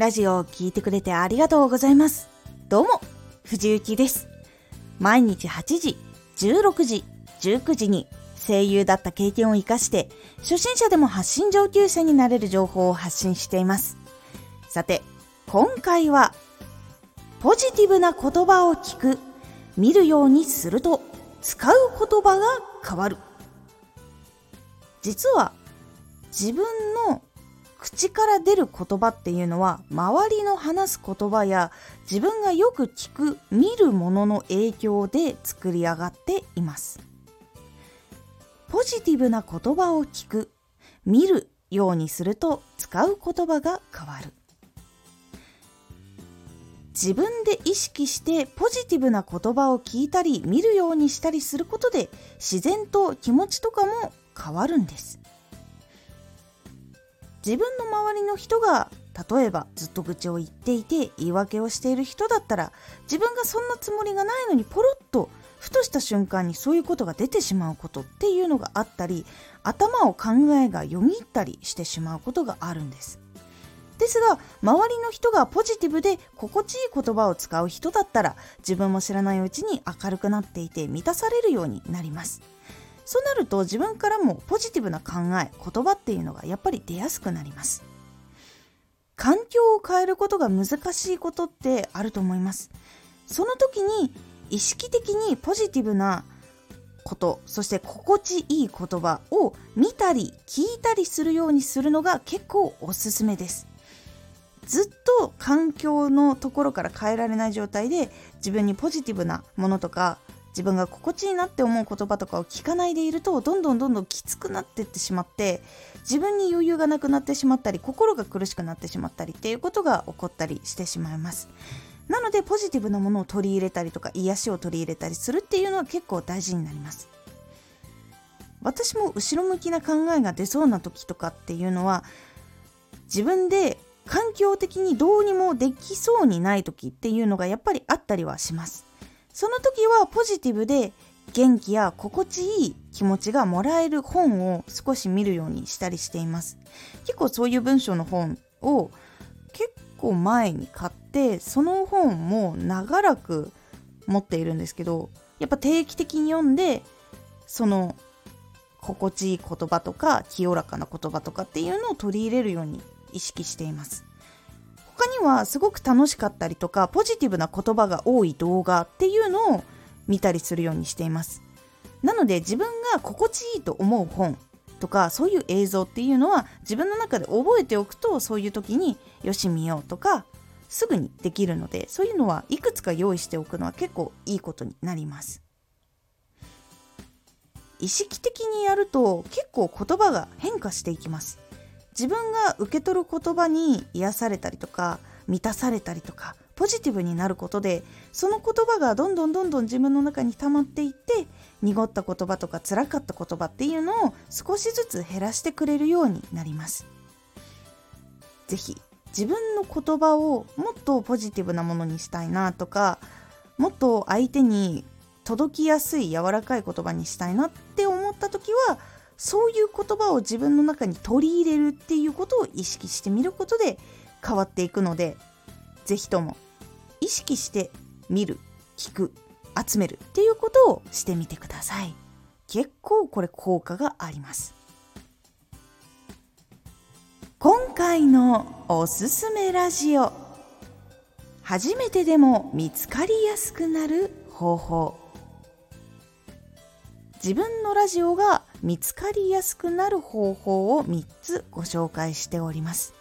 ラジオを聴いてくれてありがとうございます。どうも、藤幸です。毎日8時、16時、19時に声優だった経験を活かして、初心者でも発信上級者になれる情報を発信しています。さて、今回は、ポジティブな言葉を聞く、見るようにすると、使う言葉が変わる。実は、自分口から出る言葉っていうのは周りの話す言葉や自分がよく聞く見るものの影響で作り上がっています。ポジティブな言葉を聞く見るようにすると使う言葉が変わる。自分で意識してポジティブな言葉を聞いたり見るようにしたりすることで自然と気持ちとかも変わるんです。自分の周りの人が例えばずっと愚痴を言っていて言い訳をしている人だったら自分がそんなつもりがないのにポロッとふとした瞬間にそういうことが出てしまうことっていうのがあったり頭を考えがよぎったりしてしまうことがあるんです。ですが周りの人がポジティブで心地いい言葉を使う人だったら自分も知らないうちに明るくなっていて満たされるようになります。そうなると自分からもポジティブな考え言葉っていうのがやっぱり出やすくなります。環境を変えることが難しいことってあると思います。その時に意識的にポジティブなことそして心地いい言葉を見たり聞いたりするようにするのが結構おすすめです。ずっと環境のところから変えられない状態で自分にポジティブなものとか自分が心地いいなって思う言葉とかを聞かないでいるとどんどんどんどんきつくなってってしまって自分に余裕がなくなってしまったり心が苦しくなってしまったりっていうことが起こったりしてしまいます。なのでポジティブなものを取り入れたりとか癒しを取り入れたりするっていうのは結構大事になります。私も後ろ向きな考えが出そうな時とかっていうのは自分で環境的にどうにもできそうにない時っていうのがやっぱりあったりはします。その時はポジティブで元気や心地いい気持ちがもらえる本を少し見るようにしたりしています。結構そういう文章の本を結構前に買ってその本も長らく持っているんですけどやっぱ定期的に読んでその心地いい言葉とか清らかな言葉とかっていうのを取り入れるように意識しています。他にはすごく楽しかったりとかポジティブな言葉が多い動画っていうのを見たりするようにしています。なので自分が心地いいと思う本とかそういう映像っていうのは自分の中で覚えておくとそういう時によし見ようとかすぐにできるのでそういうのはいくつか用意しておくのは結構いいことになります。意識的にやると結構言葉が変化していきます。自分が受け取る言葉に癒されたりとか満たされたりとかポジティブになることでその言葉がどんどんどんどん自分の中に溜まっていって濁った言葉とか辛かった言葉っていうのを少しずつ減らしてくれるようになります。是非自分の言葉をもっとポジティブなものにしたいなとかもっと相手に届きやすい柔らかい言葉にしたいなって思った時はそういう言葉を自分の中に取り入れるっていうことを意識してみることで変わっていくので是非とも意識して見る聞く集めるっていうことをしてみてください。結構これ効果があります。今回のおすすめラジオ初めてでも見つかりやすくなる方法。自分のラジオが見つかりやすくなる方法を3つご紹介しております。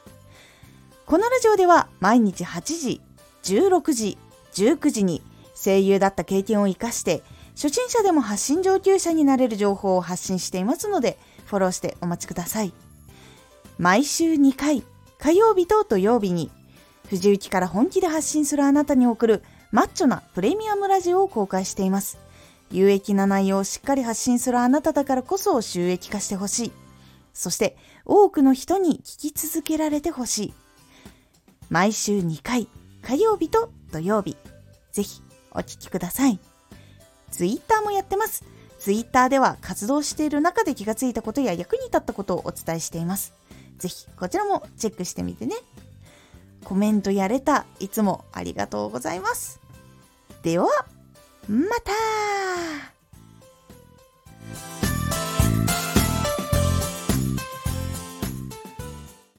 このラジオでは毎日8時、16時、19時に声優だった経験を活かして初心者でも発信上級者になれる情報を発信していますのでフォローしてお待ちください。毎週2回、火曜日と土曜日に藤雪から本気で発信するあなたに送るマッチョなプレミアムラジオを公開しています。有益な内容をしっかり発信するあなただからこそ収益化してほしい。そして多くの人に聞き続けられてほしい。毎週2回、火曜日と土曜日。ぜひお聞きください。ツイッターもやってます。ツイッターでは活動している中で気がついたことや役に立ったことをお伝えしています。ぜひこちらもチェックしてみてね。コメントやれたいつもありがとうございますではまた